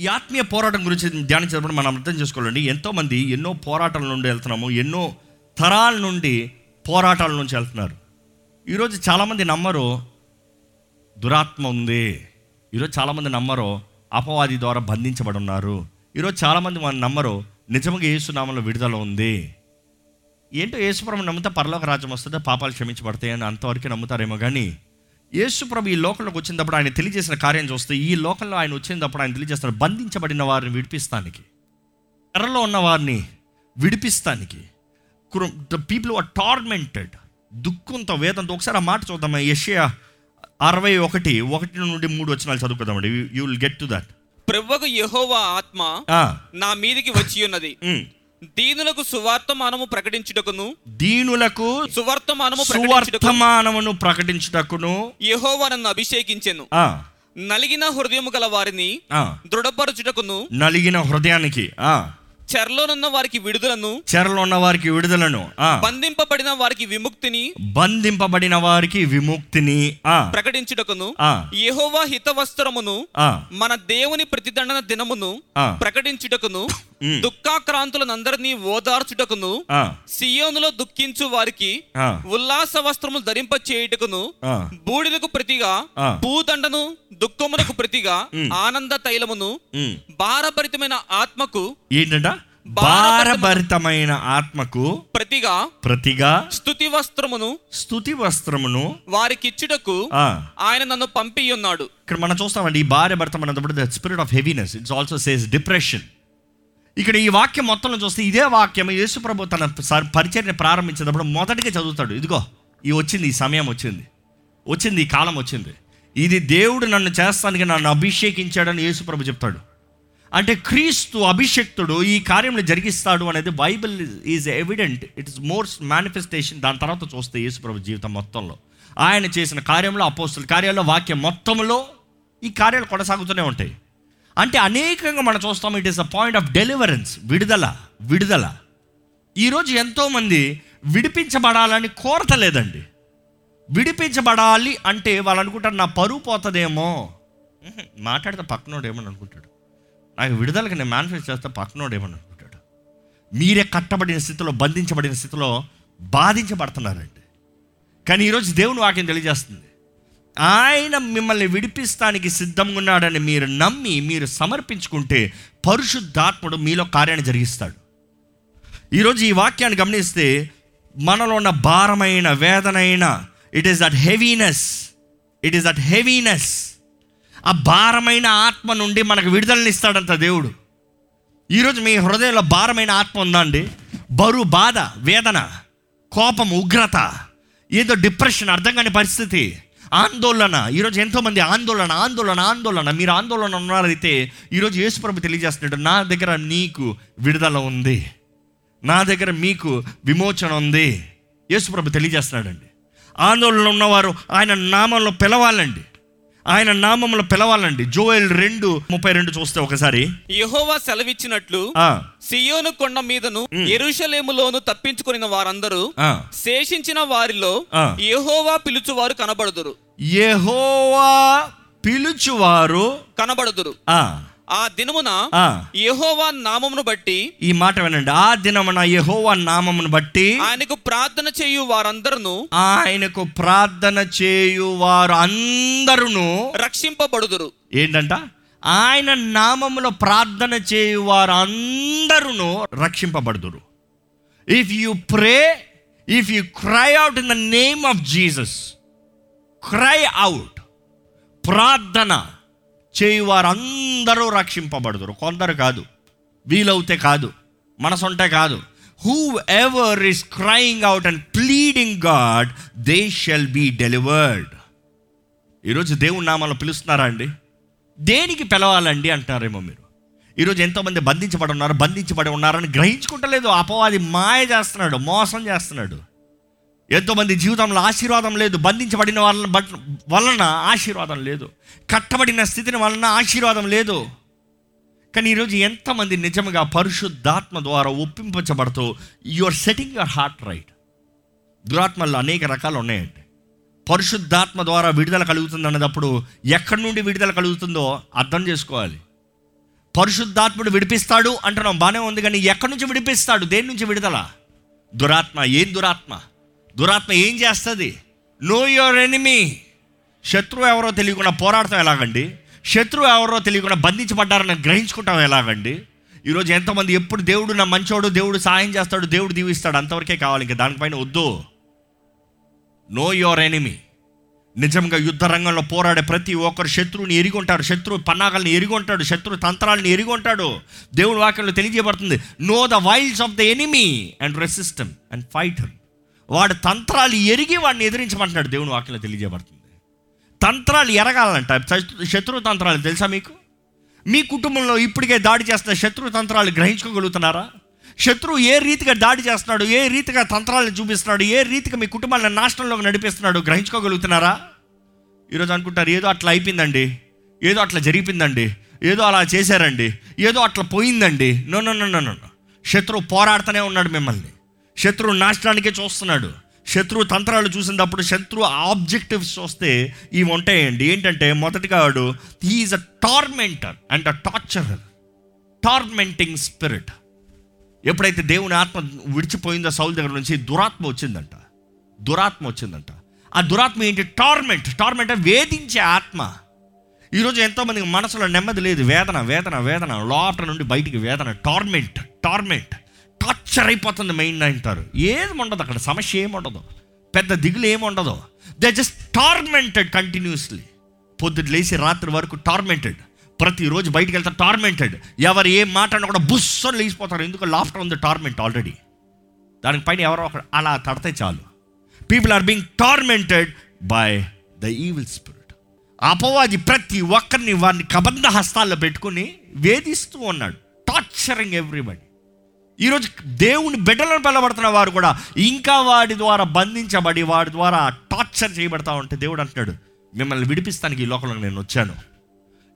ఈ ఆత్మీయ పోరాటం గురించి ధ్యానించినప్పుడు మనం అర్థం చేసుకోవాలండి. ఎంతోమంది ఎన్నో పోరాటాల నుండి వెళ్తున్నాము ఎన్నో తరాల నుండి పోరాటాల నుంచి వెళ్తున్నారు. ఈరోజు చాలామంది నమ్మరు దురాత్మ ఉంది. ఈరోజు చాలామంది నమ్మరు అపవాది ద్వారా బంధించబడి ఉన్నారు. ఈరోజు చాలామంది మన నమ్మరు నిజంగా ఏసునామంలో విడుదల ఉంది. ఏంటో యేసుప్రభు నమ్మితే పరలోక రాజ్యం వస్తుందో పాపాలు క్షమించబడతాయి అని అంతవరకు నమ్ముతారేమో కానీ యేసుప్రభు ఈ లోకంలోకి వచ్చినప్పుడు ఆయన తెలియజేసిన కార్యం చూస్తే ఈ లోకంలో ఆయన వచ్చినప్పుడు ఆయన తెలియజేస్తాడు బంధించబడిన వారిని విడిపిస్తానికి ఎర్రలో ఉన్న వారిని విడిపిస్తానికి. ద పీపుల్ ఆర్ టార్మెంటెడ్ దుఃఖంతో వేదంతో. ఒకసారి ఆ మాట చూద్దాం యషయా అరవై ఒకటి ఒకటి నుండి మూడు వచ్చినాలు చదువుకుందామండి. You will get to that ప్రభువు యెహోవా ఆత్మ నా మీదికి వచ్చి ఉన్నది. దీనులకు సువార్తమానము ప్రకటించుటకును. దీనులకు సువార్తమానము సువర్తమానమును ప్రకటించుటకును. యెహోవా నన్ను అభిషేకించెను. నలిగిన హృదయము గల వారిని దృఢపరచుటకును. నలిగిన హృదయానికి ఆ, చెరలోనున్న వారికి విడుదలను. చెరలో ఉన్న వారికి విడుదలను బంధింపబడిన వారికి విముక్తిని. బంధింపబడిన వారికి విముక్తిని ప్రకటించుటకును. యెహోవా హితవస్త్రమును మన దేవుని ప్రతిదండన దినమును. ప్రకటించుటకును. ఉమ్. దుఃఖాక్రాంతులనందరినీ ఓదార్చుటకును సియోనులో దుఃఖించు వారికి ఉల్లాస వస్త్రములు ధరింప చేయుటకును బూడిదకు ప్రతిగా. భూదండను దుఃఖమునకు ప్రతిగా ఆనంద తైలమును. భారభరితమైన ఆత్మకు ఏంటంట? భారభరితమైన ఆత్మకు ప్రతిగా ప్రతిగా స్థుతి వస్త్రమును స్థుతి వస్త్రమును వారికిచ్చుటకు ఆ, ఆయన నన్ను పంపి ఉన్నాడు ఇక్కడ మనం చూస్తామండి ఈ భార్య భర్త అన్నప్పుడు the spirit of heaviness it's also says depression ఇక్కడ ఈ వాక్యం మొత్తంలో చూస్తే ఇదే వాక్యం యేసుప్రభు తన పరిచర్ని ప్రారంభించేటప్పుడు మొదటిగా చదువుతాడు. ఇదిగో ఈ వచ్చింది ఈ సమయం వచ్చింది. వచ్చింది ఈ కాలం వచ్చింది. ఇది దేవుడు నన్ను చేస్తానికి నన్ను అభిషేకించాడని యేసుప్రభు చెప్తాడు. అంటే క్రీస్తు అభిషక్తుడు ఈ కార్యంలో జరిగిస్తాడు అనేది Bible is evident. It is more manifestation దాని తర్వాత చూస్తే యేసుప్రభు జీవితం మొత్తంలో. ఆయన చేసిన కార్యంలో అపోస్తుల కార్యాల్లో వాక్యం మొత్తంలో ఈ కార్యాలు కొనసాగుతూనే ఉంటాయి. అంటే అనేకంగా మనం చూస్తాం it is a point of deliverance విడుదల విడుదల. ఈరోజు ఎంతోమంది విడిపించబడాలని కోరత లేదండి విడిపించబడాలి అంటే వాళ్ళు అనుకుంటారు నా పరువు పోతుందేమో. మాట్లాడితే పక్కనోడు ఏమని అనుకుంటాడు. నాకు విడుదలకి నేను మేనిఫెస్ట్ చేస్తే పక్కనోడు ఏమని అనుకుంటాడు. మీరే కట్టబడిన స్థితిలో బంధించబడిన స్థితిలో బాధించబడుతున్నారండి. కానీ ఈరోజు దేవుని వాక్యం తెలియజేస్తుంది. ఆయన మిమ్మల్ని విడిపిస్తానికి సిద్ధంగా ఉన్నాడని మీరు నమ్మి మీరు సమర్పించుకుంటే పరిశుద్ధాత్ముడు మీలో కార్యాన్ని జరిగిస్తాడు. ఈరోజు ఈ వాక్యాన్ని గమనిస్తే మనలో ఉన్న భారమైన వేదనైన it is that heaviness it is that heaviness ఆ భారమైన ఆత్మ నుండి మనకు విడుదలనిస్తాడంట దేవుడు. ఈరోజు మీ హృదయంలో భారమైన ఆత్మ ఉందా అండి బరువు బాధ వేదన కోపం ఉగ్రత ఏదో డిప్రెషన్ అర్థం కాని పరిస్థితి. ఆందోళన. ఈరోజు ఎంతోమంది ఆందోళన ఆందోళన ఆందోళన. మీరు ఆందోళన ఉన్నారైతే ఈరోజు యేసుప్రభు తెలియజేస్తున్నాడు నా దగ్గర నీకు విడుదల ఉంది. నా దగ్గర మీకు విమోచన ఉంది. యేసుప్రభు తెలియజేస్తున్నాడండి. ఆందోళన ఉన్నవారు ఆయన నామంలో పిలవాలండి. ఆయన నామంలో పిలవాలండి. జోయల్ రెండు ముప్పై రెండు చూస్తే ఒకసారి. యెహోవా సెలవిచ్చినట్లు సియోను కొండ మీదను ఎరుషలేములోను తప్పించుకుని వారందరూ. శేషించిన వారిలో. యెహోవా పిలుచువారు కనబడుదురు. యెహోవా పిలుచువారు కనబడుదురు. ఆ, దినమున. యెహోవా నామమును బట్టి ఈ మాట వినండి. ఆ దినమున యెహోవా నామమును బట్టి ఆయనకు ప్రార్థన చేయు వారందరూ ఆయనకు ప్రార్థన చేయు వారు అందరూ రక్షింపబడుదురు. ఏంటంట? ఆయన నామములో ప్రార్థన చేయు వారు అందరూ రక్షింపబడుదురు. If you pray if you cry out in the name of Jesus cry out ప్రార్థన. చేయు వారందరూ రక్షింపబడదురు. కొందరు కాదు. వీలవుతే కాదు. మనసుంటే కాదు. Whoever is crying out and pleading God they shall be delivered ఈరోజు దేవుని నామాలు పిలుస్తున్నారా అండి? దేనికి పిలవాలండి అంటారేమో మీరు? ఈరోజు ఎంతోమంది బంధించబడి ఉన్నారు బంధించబడి ఉన్నారని గ్రహించుకుంటలేదు. అపవాది మాయ చేస్తున్నాడు మోసం చేస్తున్నాడు. ఎంతోమంది జీవితంలో ఆశీర్వాదం లేదు బంధించబడిన వాళ్ళ బట్ వలన ఆశీర్వాదం లేదు కట్టబడిన స్థితిని వలన ఆశీర్వాదం లేదు. కానీ ఈరోజు ఎంతమంది నిజంగా పరిశుద్ధాత్మ ద్వారా ఒప్పింపచబడుతూ your setting your heart right దురాత్మల్లో అనేక రకాలు ఉన్నాయండి. పరిశుద్ధాత్మ ద్వారా విడుదల కలుగుతుంది అన్నదప్పుడు ఎక్కడి నుండి విడుదల కలుగుతుందో అర్థం చేసుకోవాలి. పరిశుద్ధాత్ముడు విడిపిస్తాడు అంటున్నాం బాగానే ఉంది కానీ ఎక్కడి నుంచి విడిపిస్తాడు? దేని నుంచి విడుదల? దురాత్మ ఏం దురాత్మ? దురాత్మ ఏం చేస్తుంది? నో యువర్ ఎనిమీ శత్రువు ఎవరో తెలియకుండా పోరాడతాం ఎలాగండి? శత్రువు ఎవరో తెలియకుండా బంధించబడ్డారని గ్రహించుకుంటాం ఎలాగండి? ఈరోజు ఎంతమంది ఎప్పుడు దేవుడు నా మంచోడు దేవుడు సాయం చేస్తాడు దేవుడు దీవిస్తాడు అంతవరకే కావాలి. ఇంకా దానిపైన వద్దు. నో యువర్ ఎనిమీ నిజంగా యుద్ధ రంగంలో పోరాడే ప్రతి ఒక్కరు శత్రువుని ఎరిగొంటాడు శత్రువు పన్నాగాల్ని ఎరిగొంటాడు. శత్రు తంత్రాలను ఎరిగొంటాడు. దేవుడి వాక్యంలో తెలియజేయబడుతుంది. Know the wiles of the enemy and resist them and fight వాడు తంత్రాలు ఎరిగి వాడిని ఎదిరించమంటున్నాడు. దేవుని వాక్యంలో తెలియజేయబడుతుంది. తంత్రాలు ఎరగాలంట. శత్రు- తంత్రాలు తెలుసా మీకు? మీ కుటుంబంలో ఇప్పటికే దాడి చేస్తున్న శత్రు తంత్రాలు గ్రహించుకోగలుగుతున్నారా? శత్రువు ఏ రీతిగా దాడి చేస్తున్నాడు? ఏ రీతిగా తంత్రాలను చూపిస్తున్నాడు? ఏ రీతిగా మీ కుటుంబాలను నాశనంలోకి నడిపిస్తున్నాడు? గ్రహించుకోగలుగుతున్నారా? ఈరోజు అనుకుంటారు ఏదో అట్లా అయిపోయిందండి. ఏదో అట్లా జరిగిపోయిందండి. ఏదో అలా చేశారండి. ఏదో అట్లా పోయిందండి. నో నో నో నో శత్రువు పోరాడుతూనే ఉన్నాడు మిమ్మల్ని. శత్రువు నాశనానికే చూస్తున్నాడు. శత్రువు తంత్రాలు చూసినప్పుడు శత్రువు ఆబ్జెక్టివ్స్ చూస్తే ఇవి ఉంటాయండి. ఏంటంటే మొదటిగా వాడు he is a tormentor and a torturer tormenting spirit ఎప్పుడైతే దేవుని ఆత్మ విడిచిపోయిందో సౌల్ దగ్గర నుంచి దురాత్మ వచ్చిందంట. దురాత్మ వచ్చిందంట. ఆ దురాత్మ ఏంటి? టార్మెంట్ టార్మెంట్ వేధించే ఆత్మ. ఈరోజు ఎంతోమందికి మనసులో నెమ్మది లేదు. వేదన వేదన వేదన. లోపల నుండి బయటికి వేదన. టార్మెంట్ టార్మెంట్ టార్చర్ అయిపోతుంది మెయిన్ అంటారు. ఏది ఉండదు అక్కడ సమస్య ఏమి ఉండదు. పెద్ద దిగులు ఏమి ఉండదు. దే జస్ట్ టార్మెంటెడ్ కంటిన్యూస్లీ పొద్దున్న లేచి రాత్రి వరకు టార్మెంటెడ్ ప్రతిరోజు బయటికి వెళ్తారు టార్మెంటెడ్ ఎవరు ఏం మాట్లాడినా కూడా బుస్సని లేచిపోతారు. ఎందుకు లాఫ్టర్ ఉంది టార్మెంట్ ఆల్రెడీ దానికి పైన ఎవరో ఒకరు అలా తడితే చాలు. People are being tormented by the evil spirit అపవాది ప్రతి ఒక్కరిని వారిని కబంధ హస్తాల్లో పెట్టుకుని వేధిస్తూ ఉన్నాడు. టార్చరింగ్ ఎవ్రీబడి ఈరోజు దేవుని బిడ్డలను పిలబడుతున్న వారు కూడా ఇంకా వాడి ద్వారా బంధించబడి వాడి ద్వారా టార్చర్ చేయబడతా ఉంటే దేవుడు అంటున్నాడు మిమ్మల్ని విడిపిస్తానికి ఈ లోకంలో నేను వచ్చాను.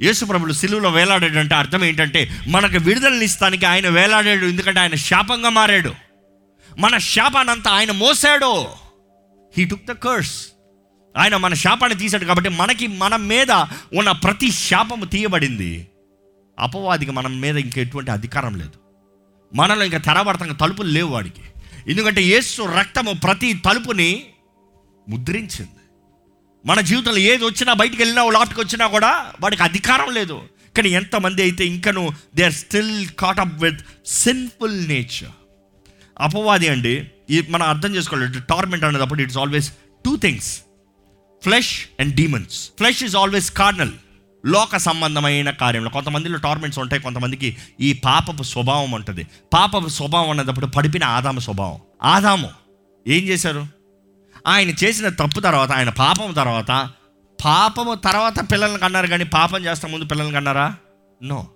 యేసుప్రభులు సిలువలో వేలాడాడంటే అర్థం ఏంటంటే మనకు విడుదలని ఇస్తానికి ఆయన వేలాడాడు ఎందుకంటే ఆయన శాపంగా మారాడు. మన శాపానంతా ఆయన మోసాడు. హీ టుక్ ద కర్స్ ఆయన మన శాపాన్ని తీశాడు కాబట్టి మనకి మన మీద ఉన్న ప్రతి శాపము తీయబడింది. అపవాదికి మన మీద ఇంకా ఎటువంటి అధికారం లేదు. మనలో ఇంకా తెరబడతాం తలుపులు లేవు వాడికి. ఎందుకంటే యేసు రక్తము ప్రతి తలుపుని ముద్రించింది. మన జీవితంలో ఏది వచ్చినా బయటికి వెళ్ళినా లోపలికి వచ్చినా కూడా వాడికి అధికారం లేదు. కానీ ఎంతమంది అయితే ఇంకను they are still caught up with sinful nature. అపవాది అండి ఈ మనం అర్థం చేసుకోవాలి టార్మెంట్ అనేటప్పుడు it's always two things. Flesh and demons. Flesh is always carnal. లోక సంబంధమైన కార్యంలో. కొంతమందిలో టార్మెంట్స్ ఉంటాయి కొంతమందికి ఈ పాపపు స్వభావం ఉంటుంది. పాపపు స్వభావం అన్నప్పుడు పడిపిన ఆదాము స్వభావం. ఆదాము ఏం చేశారు? ఆయన చేసిన తప్పు తర్వాత ఆయన పాపం తర్వాత పాపము తర్వాత పిల్లల్ని కన్నారు కానీ పాపం చేస్తా ముందు పిల్లల్ని కన్నారా? నో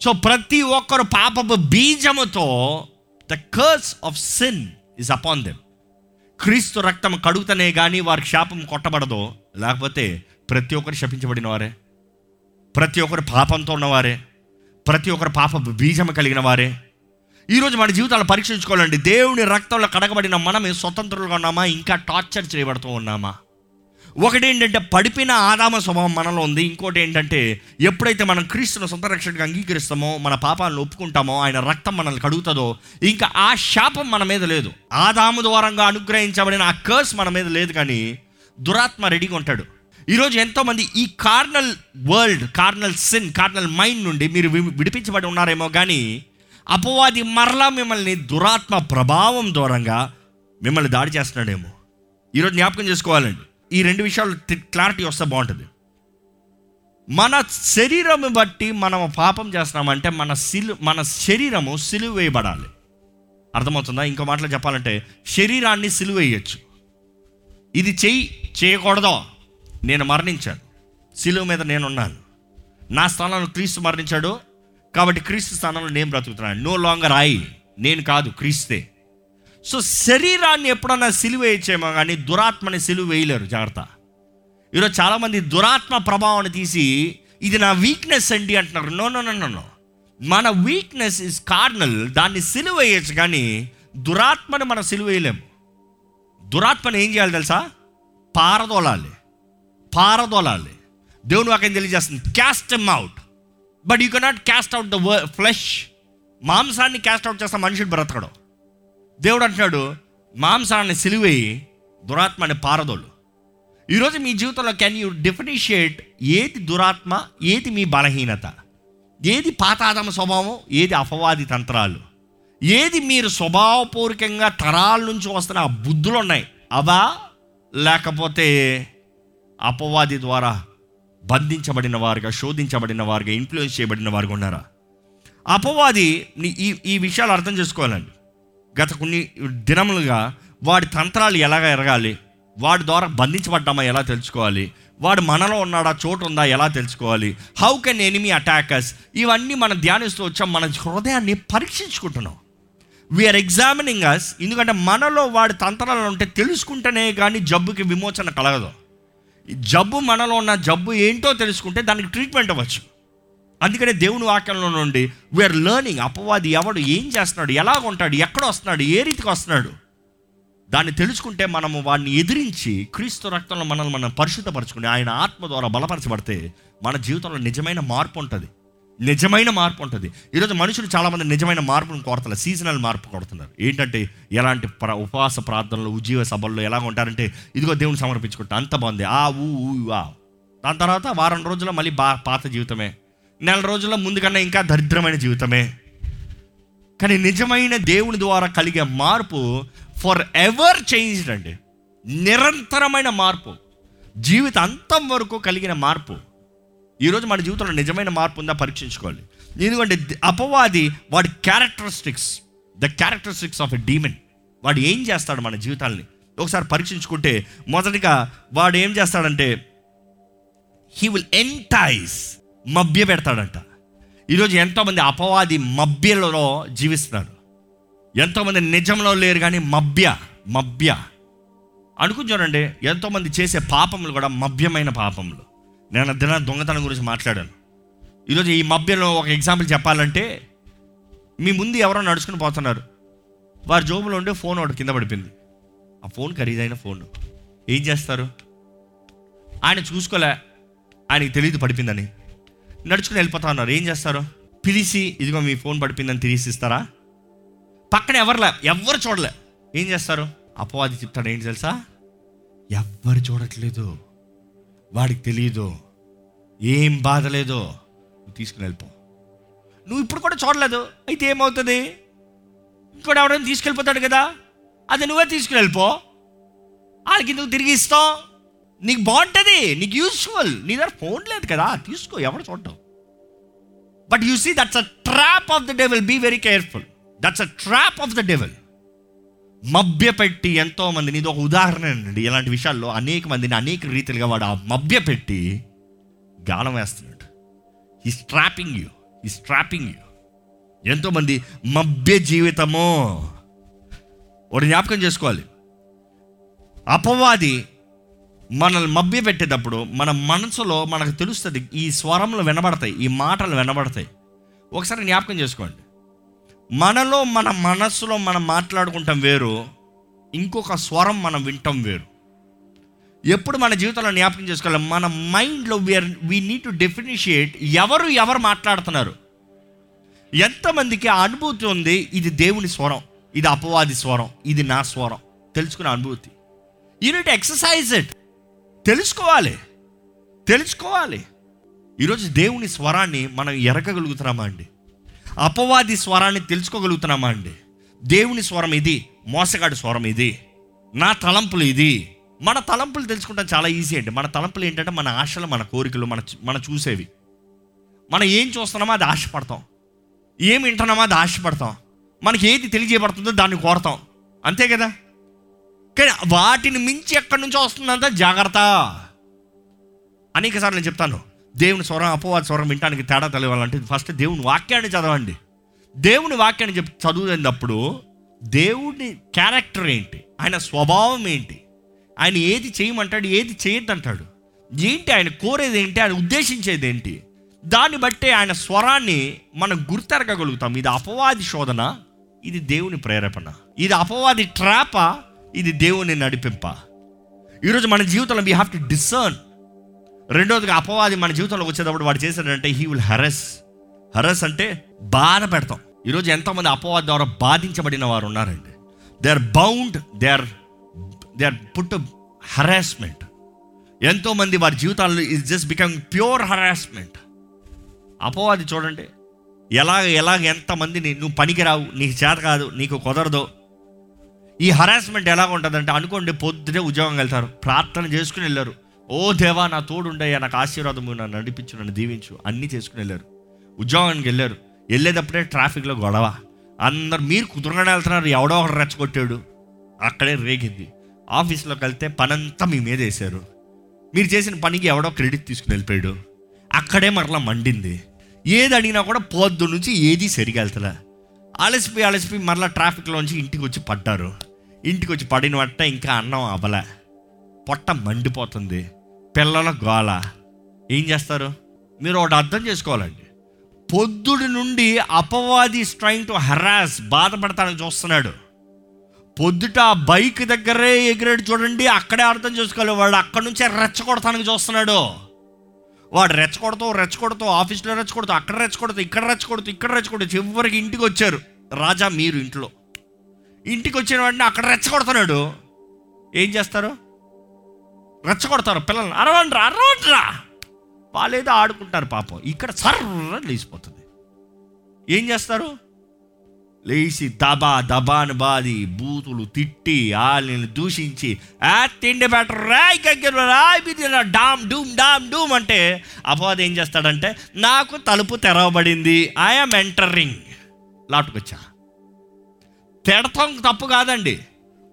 సో ప్రతి ఒక్కరు పాపపు బీజముతో the curse of sin is upon them క్రీస్తు రక్తం కడుగుతనే కానీ వారి శాపం కొట్టబడదో లేకపోతే ప్రతి ఒక్కరు శపించబడిన వారే. ప్రతి ఒక్కరు పాపంతో ఉన్నవారే ప్రతి ఒక్కరు పాప బీజం కలిగిన వారే ఈరోజు మన జీవితాలను పరీక్షించుకోవాలండి. దేవుని రక్తంలో కడగబడిన మనమే స్వతంత్రులుగా ఉన్నామా? ఇంకా టార్చర్ చేయబడుతూ ఉన్నామా? ఒకటి ఏంటంటే పడిపిన ఆదామ స్వభావం మనలో ఉంది. ఇంకోటి ఏంటంటే ఎప్పుడైతే మనం క్రీస్తును సొంత రక్షణగా అంగీకరిస్తామో మన పాపాలను ఒప్పుకుంటామో ఆయన రక్తం మనల్ని కడుగుతుందో ఇంకా ఆ శాపం మన మీద లేదు. ఆదాము ద్వారంగా అనుగ్రహించబడిన ఆ కర్స్ మన మీద లేదు కానీ దురాత్మ రెడీగా ఉంటాడు. ఈరోజు ఎంతోమంది ఈ carnal world carnal sin carnal mind నుండి మీరు విడిపించబడి ఉన్నారేమో కానీ అపవాది మరలా మిమ్మల్ని దురాత్మ ప్రభావం దూరంగా మిమ్మల్ని దాడి చేస్తున్నాడేమో. ఈరోజు జ్ఞాపకం చేసుకోవాలండి. ఈ రెండు విషయాలు క్లారిటీ వస్తే బాగుంటుంది. మన శరీరం బట్టి మనం పాపం చేస్తున్నామంటే మన సిలు మన శరీరము సిలువ వేయబడాలి అర్థమవుతుందా? ఇంకో మాటలో చెప్పాలంటే శరీరాన్ని సిలువ వేయచ్చు ఇది చెయ్యి చేయకూడదో. నేను మరణించాను. సిలువ మీద నేనున్నాను. నా స్థానంలో క్రీస్తు మరణించాడు. కాబట్టి క్రీస్తు స్థానంలో నేను బ్రతుకుతున్నాను. నో లాంగర్ ఐ నేను కాదు క్రీస్తే. సో శరీరాన్ని ఎప్పుడన్నా సిలువ వేయించేమో కానీ దురాత్మని సిలువ వేయలేరు. జాగ్రత్త. ఈరోజు చాలామంది దురాత్మ ప్రభావాన్ని తీసి ఇది నా వీక్నెస్ అండి అంటున్నారు. నో నో నో నో మన వీక్నెస్ ఇస్ కార్నల్ దాన్ని సిలువ వేయచ్చు కానీ దురాత్మని మనం సిలువ వేయలేము. దురాత్మని ఏం చేయాలి తెలుసా? పారదోలాలి. పారదోలాలి. దేవుని వాక్యం తెలియజేస్తుంది cast them out but you cannot cast out the flesh మాంసాన్ని క్యాస్ట్ అవుట్ చేస్తా మనుషుడు బ్రతకడు. దేవుడు అంటున్నాడు మాంసాన్ని సిలివేయి దురాత్మని పారదోలు. ఈరోజు మీ జీవితంలో కెన్ యూ డిఫరెన్షియేట్ ఏది దురాత్మ ఏది మీ బలహీనత? ఏది పాతాదమ స్వభావం ఏది అపవాది తంత్రాలు? ఏది మీరు స్వభావపూర్వకంగా తరాల నుంచి వస్తున్న ఆ బుద్ధులు ఉన్నాయి. అవా? లేకపోతే అపవాది ద్వారా బంధించబడిన వారుగా శోధించబడిన వారుగా ఇన్ఫ్లుయెన్స్ చేయబడిన వారుగా ఉన్నారా? అపవాది ఈ ఈ విషయాలు అర్థం చేసుకోవాలండి. గత కొన్ని దినములుగా వాడి తంత్రాలు ఎలాగ ఎరగాలి వాడి ద్వారా బంధించబడ్డామా ఎలా తెలుసుకోవాలి వాడు మనలో ఉన్నాడా చోటు ఉందా ఎలా తెలుసుకోవాలి హౌ కెన్ ఎనిమీ అటాకర్స్ ఇవన్నీ మనం ధ్యానిస్తూ వచ్చాం మన హృదయాన్ని పరీక్షించుకుంటున్నాం. వీఆర్ ఎగ్జామినింగ్ అస్ ఎందుకంటే మనలో వాడి తంత్రాలు ఉంటే తెలుసుకుంటేనే కానీ జబ్బుకి విమోచన కలగదు. జబ్బు మనలో ఉన్న జబ్బు ఏంటో తెలుసుకుంటే దానికి ట్రీట్మెంట్ అవ్వచ్చు. అందుకనే దేవుని వాక్యంలో నుండి వీఆర్ లెర్నింగ్ అపవాది ఎవడు ఏం చేస్తున్నాడు ఎలా ఉంటాడు ఎక్కడ వస్తున్నాడు ఏ రీతికి వస్తున్నాడు? దాన్ని తెలుసుకుంటే మనము వాడిని ఎదిరించి క్రీస్తు రక్తంలో మనల్ని మనం పరిశుద్ధపరచుకుని ఆయన ఆత్మ ద్వారా బలపరచబడితే మన జీవితంలో నిజమైన మార్పు ఉంటుంది. నిజమైన మార్పు ఉంటుంది. ఈరోజు మనుషులు చాలామంది నిజమైన మార్పును కోరుతున్నారు సీజనల్ మార్పు కొడుతున్నారు ఏంటంటే ఎలాంటి ప్ర ఉపవాస ప్రార్థనలు ఉజ్జీవ సభల్లో ఎలా ఉంటారంటే ఇదిగో దేవుని సమర్పించుకుంటా అంత బాగుంది. ఆ ఊ ఊ ఆ. దాని తర్వాత వారం రోజుల్లో మళ్ళీ బా పాత జీవితమే. నెల రోజుల్లో ముందుకన్నా ఇంకా దరిద్రమైన జీవితమే. కానీ నిజమైన దేవుని ద్వారా కలిగే మార్పు ఫర్ ఎవర్ చేంజ్డ్ అండి. నిరంతరమైన మార్పు. జీవిత అంతం వరకు కలిగిన మార్పు. ఈరోజు మన జీవితంలో నిజమైన మార్పు ఉందా? పరీక్షించుకోవాలి. ఎందుకంటే అపవాది వాడి characteristics the characteristics of a demon వాడు ఏం చేస్తాడు మన జీవితాల్ని? ఒకసారి పరీక్షించుకుంటే మొదటిగా వాడు ఏం చేస్తాడంటే హీ విల్ ఎంటైజ్ మభ్య పెడతాడంట. ఈరోజు ఎంతోమంది అపవాది మభ్యలలో జీవిస్తున్నారు. ఎంతోమంది నిజంలో లేరు కానీ మభ్య మభ్య. అనుకుని చూడండి ఎంతోమంది చేసే పాపములు కూడా మభ్యమైన పాపములు. నేను దిన దొంగతనం గురించి మాట్లాడాను. ఈరోజు ఈ మభ్యలో ఒక ఎగ్జాంపుల్ చెప్పాలంటే మీ ముందు ఎవరో నడుచుకుని పోతున్నారు. వారి జోబులో ఉండే ఫోన్ ఒకటి కింద పడిపోయింది. ఆ ఫోన్ ఖరీదైన ఫోన్. ఏం చేస్తారు? ఆయన చూసుకోలే. ఆయనకి తెలియదు పడిపోయిందని. నడుచుకుని వెళ్ళిపోతా ఉన్నారు. ఏం చేస్తారు? పిలిచి ఇదిగో మీ ఫోన్ పడిపోయిందని తిరిగి ఇస్తారా పక్కన ఎవరులే? ఎవ్వరు చూడలే. ఏం చేస్తారు? అపవాది చెప్తాడు. ఏంటి తెలుసా? ఎవ్వరు చూడట్లేదు. వాడికి తెలియదు ఏం బాధ లేదో తీసుకుని వెళ్ళిపో. నువ్వు ఇప్పుడు కూడా చూడలేదు. అయితే ఏమవుతుంది? ఇంకోటి ఎవరైనా తీసుకెళ్ళిపోతాడు కదా? అది నువ్వే తీసుకుని వెళ్ళిపో. వాళ్ళకి నువ్వు తిరిగి ఇస్తావు నీకు బాగుంటుంది నీకు యూస్ఫుల్ నీ దగ్గర ఫోన్ లేదు కదా తీసుకో ఎవరు చూడటం but you see that's a trap of the devil be very careful that's a trap of the devil మభ్యపెట్టి ఎంతోమందిని ఇది ఒక ఉదాహరణ అండి. ఇలాంటి విషయాల్లో అనేక మందిని అనేక రీతిలుగా వాడు ఆ మభ్యపెట్టి గాలం వేస్తున్నాడు. ఈ స్ట్రాపింగ్ యూ ఈ స్ట్రాపింగ్ యూ ఎంతోమంది మభ్య జీవితము. ఒకటి జ్ఞాపకం చేసుకోవాలి. అపవాది మనల్ని మభ్య పెట్టేటప్పుడు మన మనసులో మనకు తెలుస్తుంది ఈ స్వరంలో వినబడతాయి ఈ మాటలు వినబడతాయి. ఒకసారి జ్ఞాపకం చేసుకోండి. మనలో మన మనస్సులో మనం మాట్లాడుకుంటాం వేరు ఇంకొక స్వరం మనం వింటాం వేరు. ఎప్పుడు మన జీవితంలో జ్ఞాపకం చేసుకోవాలి మన మైండ్లో we are we need to differentiate ఎవరు ఎవరు మాట్లాడుతున్నారు. ఎంతమందికి అనుభూతి ఉంది ఇది దేవుని స్వరం ఇది అపవాది స్వరం ఇది నా స్వరం తెలుసుకునే అనుభూతి. యూనిట్ ఎక్సర్సైజ్ ఇట్ తెలుసుకోవాలి. తెలుసుకోవాలి. ఈరోజు దేవుని స్వరాన్ని మనం ఎరగగలుగుతున్నామా అండి? అపవాది స్వరాన్ని తెలుసుకోగలుగుతున్నామా అండి? దేవుని స్వరం ఇది మోసగాడి స్వరం ఇది నా తలంపులు ఇది. మన తలంపులు తెలుసుకుంటాం చాలా ఈజీ అండి. మన తలంపులు ఏంటంటే మన ఆశలు మన కోరికలు మన మన చూసేవి. మనం ఏం చూస్తున్నామో అది ఆశపడతాం. ఏం వింటున్నామో అది ఆశపడతాం. మనకి ఏది తెలియజేయబడుతుందో దాన్ని కోరతాం. అంతే కదా? కానీ వాటిని మించి ఎక్కడి నుంచో వస్తుందంతా జాగ్రత్త. అనేకసార్లు నేను చెప్తాను. దేవుని స్వరం అపవాద స్వరం వినడానికి తేడా తెలియాలంటే ఫస్ట్ దేవుని వాక్యాన్ని చదవండి. దేవుని వాక్యాన్ని చెప్పి చదువుతున్నప్పుడు దేవుని క్యారెక్టర్ ఏంటి? ఆయన స్వభావం ఏంటి? ఆయన ఏది చేయమంటాడు ఏది చేయొద్దంటాడు? ఏంటి ఆయన కోరేది ఏంటి? ఆయన ఉద్దేశించేది ఏంటి? దాన్ని బట్టి ఆయన స్వరాన్ని మనం గుర్తెరగగలుగుతాం. ఇది అపవాది శోధన ఇది దేవుని ప్రేరేపణ. ఇది అపవాది ట్రాపా ఇది దేవుని నడిపింప. ఈరోజు మన జీవితంలో వీ హ్యావ్ టు డిసర్న్ రెండోదిగా అపవాది మన జీవితంలోకి వచ్చేటప్పుడు వాడు చేశాడంటే హీ విల్ హెరస్ హరస్ అంటే బాధ పెడతాం. ఈరోజు ఎంతోమంది అపవాది ద్వారా బాధించబడిన వారు ఉన్నారండి. They are bound they are they are put harassment ఎంతోమంది వారి జీవితాల్లో is just become pure harassment అపవాది చూడండి ఎలాగ ఎలాగ ఎంతమందిని నువ్వు పనికిరావు నీకు చేత కాదు నీకు కుదరదు. ఈ హరాస్మెంట్ ఎలాగ ఉంటుందంటే అనుకోండి పొద్దునే ఉద్యోగం వెళ్తారు ప్రార్థన చేసుకుని వెళ్ళారు. ఓ దేవా నా తోడుండయ్యా నాకు ఆశీర్వాదము నన్ను నడిపించు నన్ను దీవించు. అన్నీ చేసుకుని వెళ్ళారు. ఉద్యోగానికి వెళ్ళారు. వెళ్ళేటప్పుడే ట్రాఫిక్లో గొడవ. అందరు మీరు కుదురుగానే వెళ్తున్నారు ఎవడో ఒకడు రెచ్చగొట్టాడు. అక్కడే రేగింది. ఆఫీస్లోకి వెళ్తే పనంతా మీ మీద వేశారు. మీరు చేసిన పనికి ఎవడో క్రెడిట్ తీసుకుని వెళ్ళిపోయాడు. అక్కడే మరలా మండింది. ఏది అడిగినా కూడా పొద్దు నుంచి ఏది సరిగా వెళ్తలే. అలసిపోయి అలసిపోయి మరలా ట్రాఫిక్లోంచి ఇంటికి వచ్చి పడ్డారు. ఇంటికి వచ్చి పడిన వట్ట ఇంకా అన్నం అవ్వలే పొట్ట మండిపోతుంది. పిల్లల గోళ ఏం చేస్తారు? మీరు ఒకటి అర్థం చేసుకోవాలండి. పొద్దుడి నుండి అపవాది స్ట్రైంగ్ టు హెరాస్ బాధపడతానికి చూస్తున్నాడు. పొద్దుట ఆ బైక్ దగ్గరే ఎగిరాడు చూడండి అక్కడే అర్థం చేసుకోవాలి. వాడు అక్కడి నుంచే రెచ్చగొడతానికి చూస్తున్నాడు. వాడు రెచ్చగొడతావు రెచ్చగొడతావు ఆఫీస్లో రెచ్చగొడతావు అక్కడ రెచ్చగొడతావు ఇక్కడ రెచ్చగొడతావు ఇక్కడ రెచ్చగొడతావు చివరికి ఇంటికి వచ్చారు. రాజా మీరు ఇంట్లో. ఇంటికి వచ్చిన వాడిని అక్కడ రెచ్చగొడుతున్నాడు. ఏం చేస్తారు? రెచ్చగొడతారు పిల్లల్ని. అరవండ్రా అరవండ్రా. వాళ్ళేదో ఆడుకుంటారు పాపం. ఇక్కడ సర్ర లేచిపోతుంది. ఏం చేస్తారు? లేచి దబా దబాను బాది బూతులు తిట్టి వాళ్ళని దూషించి ఆ తిండి బెటర్ రాయ్ గగ్గర రాయ్ బిర్యానీ డామ్ డూమ్ డామ్ డూమ్ అంటే అపవాదం ఏం చేస్తాడంటే నాకు తలుపు తెరవబడింది ఐఎమ్ ఎంటరింగ్ లాటుకొచ్చా. తిడతాం తప్పు కాదండి.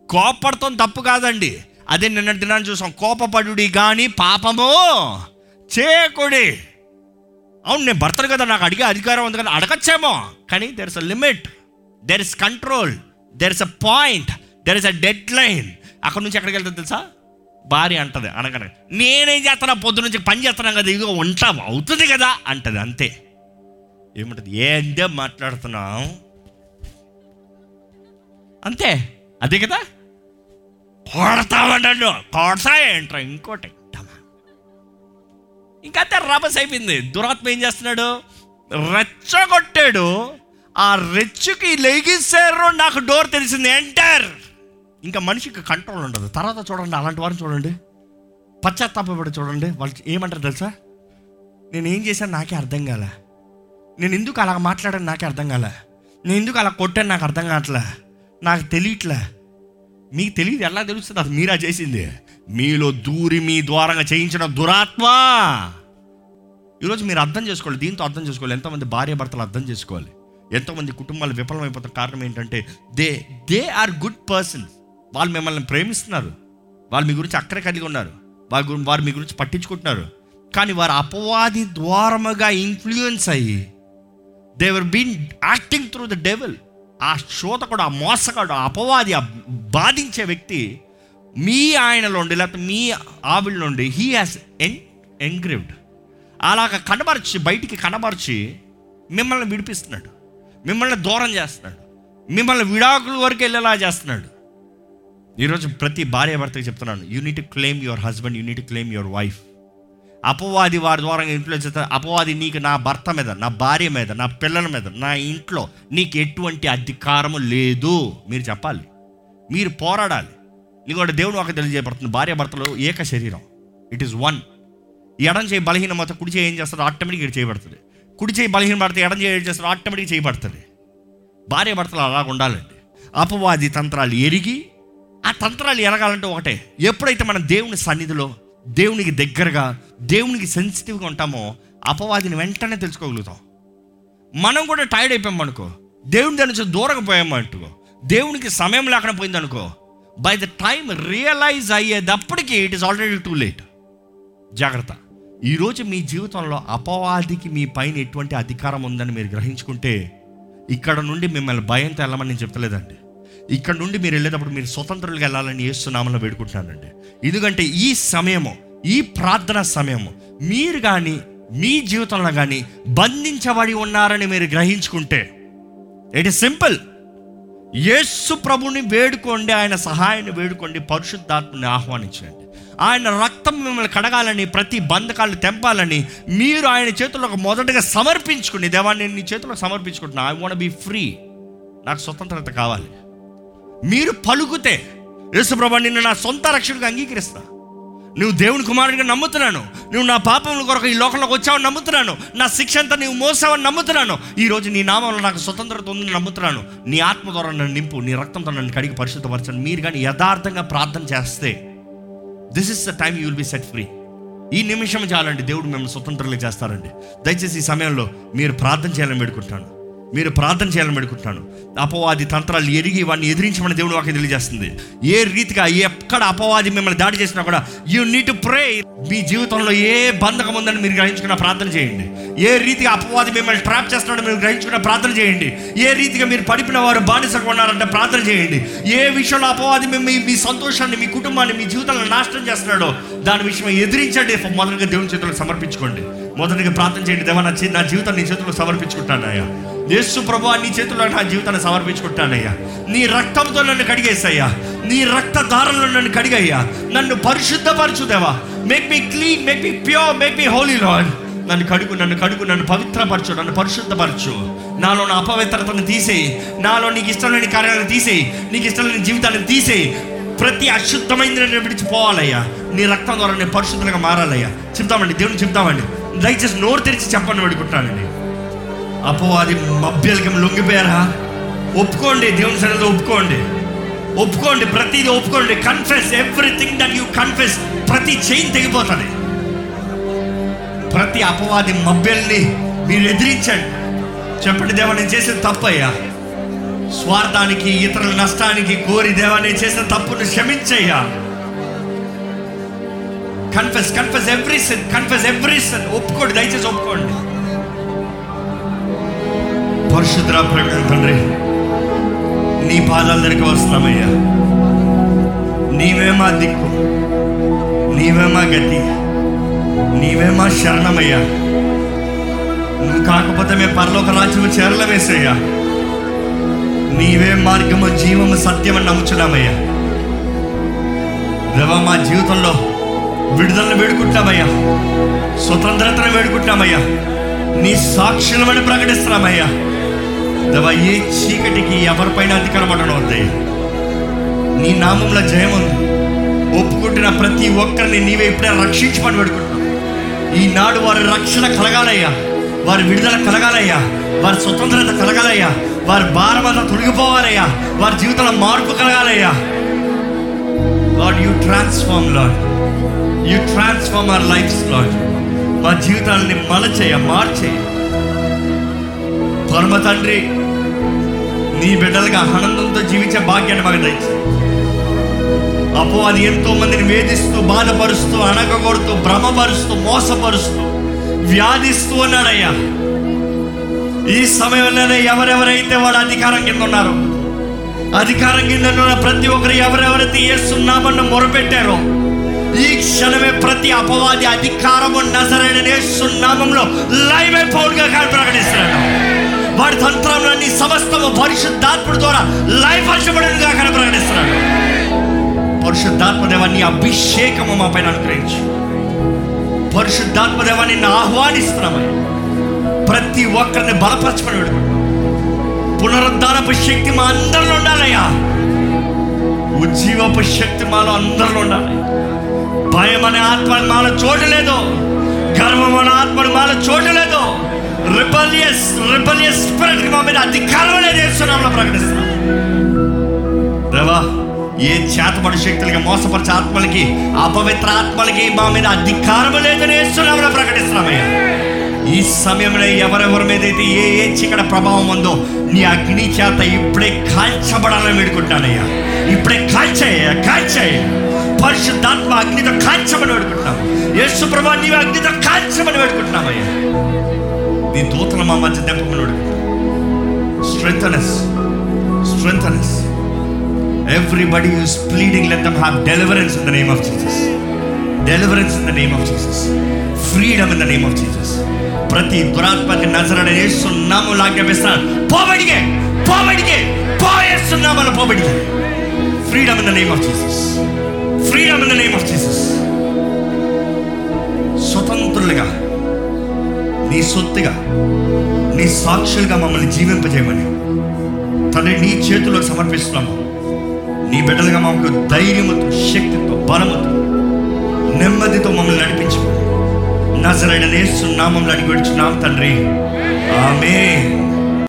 కోపడతాం తప్పు కాదండి. అదే నిన్న దినాన్ని చూసాం కోపపడుడి కానీ పాపము చేయకుడి అవును నేను భర్తను కదా నాకు అడిగే అధికారం ఉంది కదా అడగచ్చేమో. కానీ there is a limit there is control there is a point there is a deadline అక్కడ నుంచి ఎక్కడికి వెళ్తుంది తెలుసా? భార్య అంటది అనగానే నేనేం చేస్తున్నా పొద్దు నుంచి పని చేస్తున్నాను కదా ఇదిగో ఉంటాం అవుతుంది కదా అంటది అంతే. ఏమంటది? ఏందే మాట్లాడుతున్నావు? అంతే. అదే కదా? కొడతామంటాడు కొడతా ఏంట్రా? ఇంకోటి. ఇంకా అంతే రభస్ అయిపోయింది. దురాత్మ ఏం చేస్తున్నాడు? రెచ్చగొట్టాడు. ఆ రెచ్చుకి లెగిసారు. నాకు డోర్ తెలిసింది ఎంటర్ ఇంకా మనిషికి కంట్రోల్ ఉండదు. తర్వాత చూడండి. అలాంటి వారిని చూడండి. పశ్చాత్తాపడి చూడండి. వాళ్ళు ఏమంటారు తెలుసా? నేను ఏం చేశాను నాకే అర్థం కాలే. నేను ఎందుకు అలా మాట్లాడాను నాకే అర్థం కాలే. నేను ఎందుకు అలా కొట్టాను నాకు అర్థం కావట్లే. నాకు తెలియట్లే. మీకు తెలియదు ఎలా తెలుస్తుంది? అది మీరా చేసింది. మీలో దూరి మీ ద్వారంగా చేయించిన దురాత్మ. ఈరోజు మీరు అర్థం చేసుకోవాలి దీంతో అర్థం చేసుకోవాలి. ఎంతమంది భార్య భర్తలు అర్థం చేసుకోవాలి. ఎంతోమంది కుటుంబాలు విఫలమైపోతున్న కారణం ఏంటంటే they they are good persons వాళ్ళు మిమ్మల్ని ప్రేమిస్తున్నారు. వాళ్ళు మీ గురించి అక్కడే కలిగి ఉన్నారు. వారి వారు మీ గురించి పట్టించుకుంటున్నారు. కానీ వారు అపవాది ద్వారముగా ఇన్ఫ్లుయెన్స్ అయ్యి they were been acting through the devil ఆ శోతకుడు ఆ మోసగాడు ఆ అపవాది ఆ బాధించే వ్యక్తి మీ ఆయనలో ఉండి లేకపోతే మీ ఆవిడ నుండి హీ హాస్ ఎన్ ఎంగ్రివ్డ్ అలాగ కనబరిచి బయటికి కనబరిచి మిమ్మల్ని విడిపిస్తున్నాడు. మిమ్మల్ని దూరం చేస్తున్నాడు. మిమ్మల్ని విడాకుల వరకు వెళ్ళేలా చేస్తున్నాడు. ఈరోజు ప్రతి భార్య భర్తకి చెప్తున్నాను unite claim your husband unite claim your wife అపవాది వారి ద్వారా ఇన్ఫ్లుయెన్స్ చేస్తారు. అపవాది నీకు నా భర్త మీద నా భార్య మీద నా పిల్లల మీద నా ఇంట్లో నీకు ఎటువంటి అధికారము లేదు. మీరు చెప్పాలి. మీరు పోరాడాలి. నీకు కూడా దేవుడు ఒక తెలియజేయబడుతుంది. భార్య భర్తలు ఏక శరీరం. ఇట్ ఈస్ వన్ ఎడం చేయి బలహీనమత కుడి చేయి ఏం చేస్తారు ఆటోమేటిక్ ఇటు చేయబడుతుంది. కుడి చేయి బలహీన పడితే ఎడం చేయి ఏం చేస్తారు ఆటోమేటిక్ చేయబడుతుంది. భార్య భర్తలు అలా ఉండాలండి. అపవాది తంత్రాలు ఎరిగి ఆ తంత్రాలు ఎరగాలంటే ఒకటే. ఎప్పుడైతే మనం దేవుని సన్నిధిలో దేవునికి దగ్గరగా దేవునికి సెన్సిటివ్గా ఉంటామో అపవాదిని వెంటనే తెలుసుకోగలుగుతాం. మనం కూడా టైర్డ్ అయిపోయాం అనుకో దేవుని దాని నుంచి దూరంగా పోయామనుకో దేవునికి సమయం లేకుండా పోయిందనుకో బై ద టైం రియలైజ్ అయ్యేటప్పటికి it is already too late జాగ్రత్త. ఈరోజు మీ జీవితంలో అపవాదికి మీ పైన ఎటువంటి అధికారం ఉందని మీరు గ్రహించుకుంటే ఇక్కడ నుండి మిమ్మల్ని భయంతో వెళ్ళమని నేను చెప్తలేదండి. ఇక్కడ నుండి మీరు వెళ్ళేటప్పుడు మీరు స్వతంత్రులుగా వెళ్ళాలని ఏస్తున్నామని వేడుకుంటున్నానండి. ఎందుకంటే ఈ సమయము ఈ ప్రార్థన సమయము మీరు కానీ మీ జీవితంలో కానీ బంధించబడి ఉన్నారని మీరు గ్రహించుకుంటే ఇట్ ఇస్ సింపుల్ యేసు ప్రభుని వేడుకోండి ఆయన సహాయాన్ని వేడుకోండి పరిశుద్ధాత్మని ఆహ్వానించండి. ఆయన రక్తం మిమ్మల్ని కడగాలని ప్రతి బంధకాలను తెంపాలని మీరు ఆయన చేతుల్లో మొదటగా సమర్పించుకుని దేవాన్ని నీ చేతుల్లో సమర్పించుకుంటున్నా ఐ వాంట్ బీ ఫ్రీ నాకు స్వతంత్రత కావాలి. మీరు పలుకుతే యేసుప్రభా నిన్ను నా సొంత రక్షణగా అంగీకరిస్తా. నువ్వు దేవుని కుమారుడిగా నమ్ముతున్నాను. నువ్వు నా పాపముల కొరకు ఈ లోకంలోకి వచ్చావని నమ్ముతున్నాను. నా శిక్ష అంతా నువ్వు మోసావని నమ్ముతున్నాను. ఈ రోజు నీ నామంలో నాకు స్వతంత్రత ఉందని నమ్ముతున్నాను. నీ ఆత్మ ద్వారా నన్ను నింపు నీ రక్తంతో నన్ను కడిగి పరిశుద్ధపరచండి మీరు కానీ యథార్థంగా ప్రార్థన చేస్తే this is the time you will be set free ఈ నిమిషం చాలండి దేవుడు మిమ్మల్ని స్వతంత్రంగా చేస్తారండి. దయచేసి ఈ సమయంలో మీరు ప్రార్థన చేయాలని పెడుకుంటాను మీరు ప్రార్థన చేయాలని పెడుకుంటాను అపవాది తంత్రాలు ఎరిగి వాడిని ఎదిరించమని దేవుడు వాకి తెలియజేస్తుంది. ఏ రీతిగా ఎక్కడ అపవాది మిమ్మల్ని దాడి చేసినా కూడా యూ నీడ్ టు ప్రే మీ జీవితంలో ఏ బంధకం ఉందని మీరు గ్రహించుకున్న ప్రార్థన చేయండి. ఏ రీతిగా అపవాది మిమ్మల్ని ట్రాప్ చేస్తున్నాడో మీరు గ్రహించుకున్న ప్రార్థన చేయండి. ఏ రీతిగా మీరు పడిపిన వారు బానిసగా ఉన్నారంటే ప్రార్థన చేయండి. ఏ విషయంలో అపవాది మిమ్మల్ని మీ సంతోషాన్ని మీ కుటుంబాన్ని మీ జీవితంలో నాశనం చేస్తున్నాడో దాని విషయం ఎదిరించండి. మొదటిగా దేవుని చేతులకు సమర్పించుకోండి. మొదటిగా ప్రార్థన చేయండి. దేవా నా జీవితాన్ని నీ సమర్పించుకుంటాను అయ్యా. యేసు ప్రభు నీ చేతుల్లో నా జీవితాన్ని సమర్పించుకుంటానయ్యా. నీ రక్తంతో నన్ను కడిగేసయ్యా. నీ రక్త దారంలో నన్ను కడిగయ్యా. నన్ను పరిశుద్ధపరచు దేవా make me clean make me pure make me holy lord నన్ను కడుగు నన్ను కడుగు నన్ను పవిత్రపరచు నన్ను పరిశుద్ధపరచు. నాలో నా అపవిత్రతను తీసేయి. నాలో నీకు ఇష్టం లేని కార్యాలను తీసేయి. నీకు ఇష్టం లేని జీవితాన్ని తీసేయి. ప్రతి అశుద్ధమైంది నేను విడిచిపోవాలయ్యా. నీ రక్తం ద్వారా నేను పరిశుద్ధంగా మారాలయ్యా. చెప్తామండి దేవుని చెప్తామండి. దయచేసి నోరు తెరిచి చెప్పండి పెడుకుంటానండి అపవాది మభ్యలకి లొంగిపోయారా? ఒప్పుకోండి దేవుని సన్నిధిలో ఒప్పుకోండి. ఒప్పుకోండి ప్రతిదీ ఒప్పుకోండి. Confess everything that you confess ప్రతి చైన్ తెగిపోతుంది. ప్రతి అపవాది మభ్యల్ని మీరు ఎదిరించండి. చెప్పండి దేవా నేను చేసిన తప్పయ్యా. స్వార్థానికి ఇతరుల నష్టానికి కోరి దేవా నేను చేసిన తప్పును క్షమించయ్యా. Confess confess every sin confess every sin ఒప్పుకోండి దయచేసి ఒప్పుకోండి. పరిశుద్ర ప్రకటన తండ్రి నీ పాదాల దగ్గరికి వస్తున్నామయ్యా. నీవే మా దిక్కు నీవే మా గతి నీవే మా శరణమయ్యా. నువ్వు కాకపోతే మేము పరలోక రాజ్యము చేరలమేసయ్యా నీవే మార్గము జీవము సత్యమని నమ్ముచున్నామయ్యా. దేవా మా జీవితంలో విడుదలను వేడుకుంటామయ్యా స్వతంత్రతను వేడుకుంటామయ్యా నీ సాక్షులమని ప్రకటిస్తున్నామయ్యా. దేవా ఏ చీకటికి ఎవరిపైన అధికారం ఉండవద్దయ్యా నీ నామంలో జయం ఉంది. ఒప్పుకుంటున్న ప్రతి ఒక్కరిని నీవే ఇప్పుడే రక్షించమని పెడుకుంటున్నావు ఈనాడు వారి రక్షణ కలగాలయ్యా. వారి విడుదల కలగాలయ్యా. వారి స్వతంత్రత కలగాలయ్యా. వారి భారమంతా తొలగిపోవాలయ్యా. వారి జీవితంలో మార్పు కలగాలయ్యా. Lord you transform lord. You transform our lives lord. మా జీవితాలని మలచేయ మార్చేయ. పరమ తండ్రి నీ బిడ్డలుగా ఆనందంతో జీవించే భాగ్యాన్ని మాకు దయచి అపో అది ఎంతో మందిని వేధిస్తూ బాధపరుస్తూ అనగగొడుతూ భ్రమపరుస్తూ మోసపరుస్తూ వ్యాధిస్తూ ఉన్నాడయ్యా. ఈ సమయంలోనే ఎవరెవరైతే వాడు అధికారం కింద ఉన్నారు అధికారం కింద ఉన్న ప్రతి ఒక్కరు ఎవరెవరైతే ఏస్తున్నామన్న మొరపెట్టారో ఈ క్షణమే ప్రతి అపవాది అధికారము నజరైన సున్నామంలో లైవ్ అయిపోగా కాదు ప్రకటిస్తున్నాను వాడి తంత్రంలోని సమస్తము పరిశుద్ధాత్ముడి ద్వారా లైఫ్ పరచబడినగా కానీ ప్రకటిస్తున్నాను పరిశుద్ధాత్మదేవాన్ని అభిషేకము మా పైన అనుగ్రహించు. పరిశుద్ధాత్మదేవాన్ని నిన్ను ఆహ్వానిస్తున్నామని ప్రతి ఒక్కరిని బలపరచమని వేడుకుంటున్నాం. పునరుద్ధానపు శక్తి మా అందరిలో ఉండాలయ్యా. ఉజ్జీవపు శక్తి మాలో అందరిలో ఉండాలి. భయం అనే ఆత్మ మాలో చోటు లేదు. గర్వం అనే ఆత్మ మాలో చోటు లేదు. రిపలియస్ రిపలియస్ స్పిరిట్ మా మీద అధికారం లేదు చేస్తున్నాం ప్రకటిస్తున్నాం రవా ఏ చేతపడి శక్తులకి మోసపరిచే ఆత్మలకి అపవిత్ర ఆత్మలకి మా మీద అధికారం లేదని వేస్తున్నామని ప్రకటిస్తున్నామయ్యా ఈ సమయంలో ఎవరెవరి మీద అయితే ఏ ఏ చీకటి ప్రభావం ఉందో నీ అగ్ని చేత ఇప్పుడే కాల్చబడాలని వేడుకుంటానయ్యా ఇప్పుడే కాల్చేయ కాల్చేయ పరిశుద్ధాత్మ అగ్నితో కాల్చమని వేడుకుంటున్నాం యేసు ప్రభా నీవు అగ్నితో కాల్చమని వేడుకుంటున్నామయ్యా నీ దూతలు మా మధ్య దెంపమని వేడుకుంటున్నాం స్ట్రెంగ్తనస్ స్ట్రెంగ్తనస్ Everybody who is pleading, let them have deliverance in the name of Jesus. Deliverance in the name of Jesus. Freedom in the name of Jesus. ప్రతి దురాత్మకి నజరడ వేస్తున్నాము లాగేపిస్తాను పోబడిగే పోబడిగే పోయేస్తున్నామని పోబడిగే freedom in the name of Jesus freedom in the name of Jesus బిడ్డలుగా నీ సొత్తుగా నీ సాక్షులుగా మమ్మల్ని జీవింపజేయమని తండ్రి నీ చేతుల్లో సమర్పిస్తున్నాము. నీ బిడ్డలుగా మమ్మల్ని ధైర్యముతో శక్తితో బలముతో నెమ్మదితో మమ్మల్ని నడిపించమని. నజరైన నేస్తున్నామంలో అడిగి వచ్చున్నాం తండ్రి. ఆమె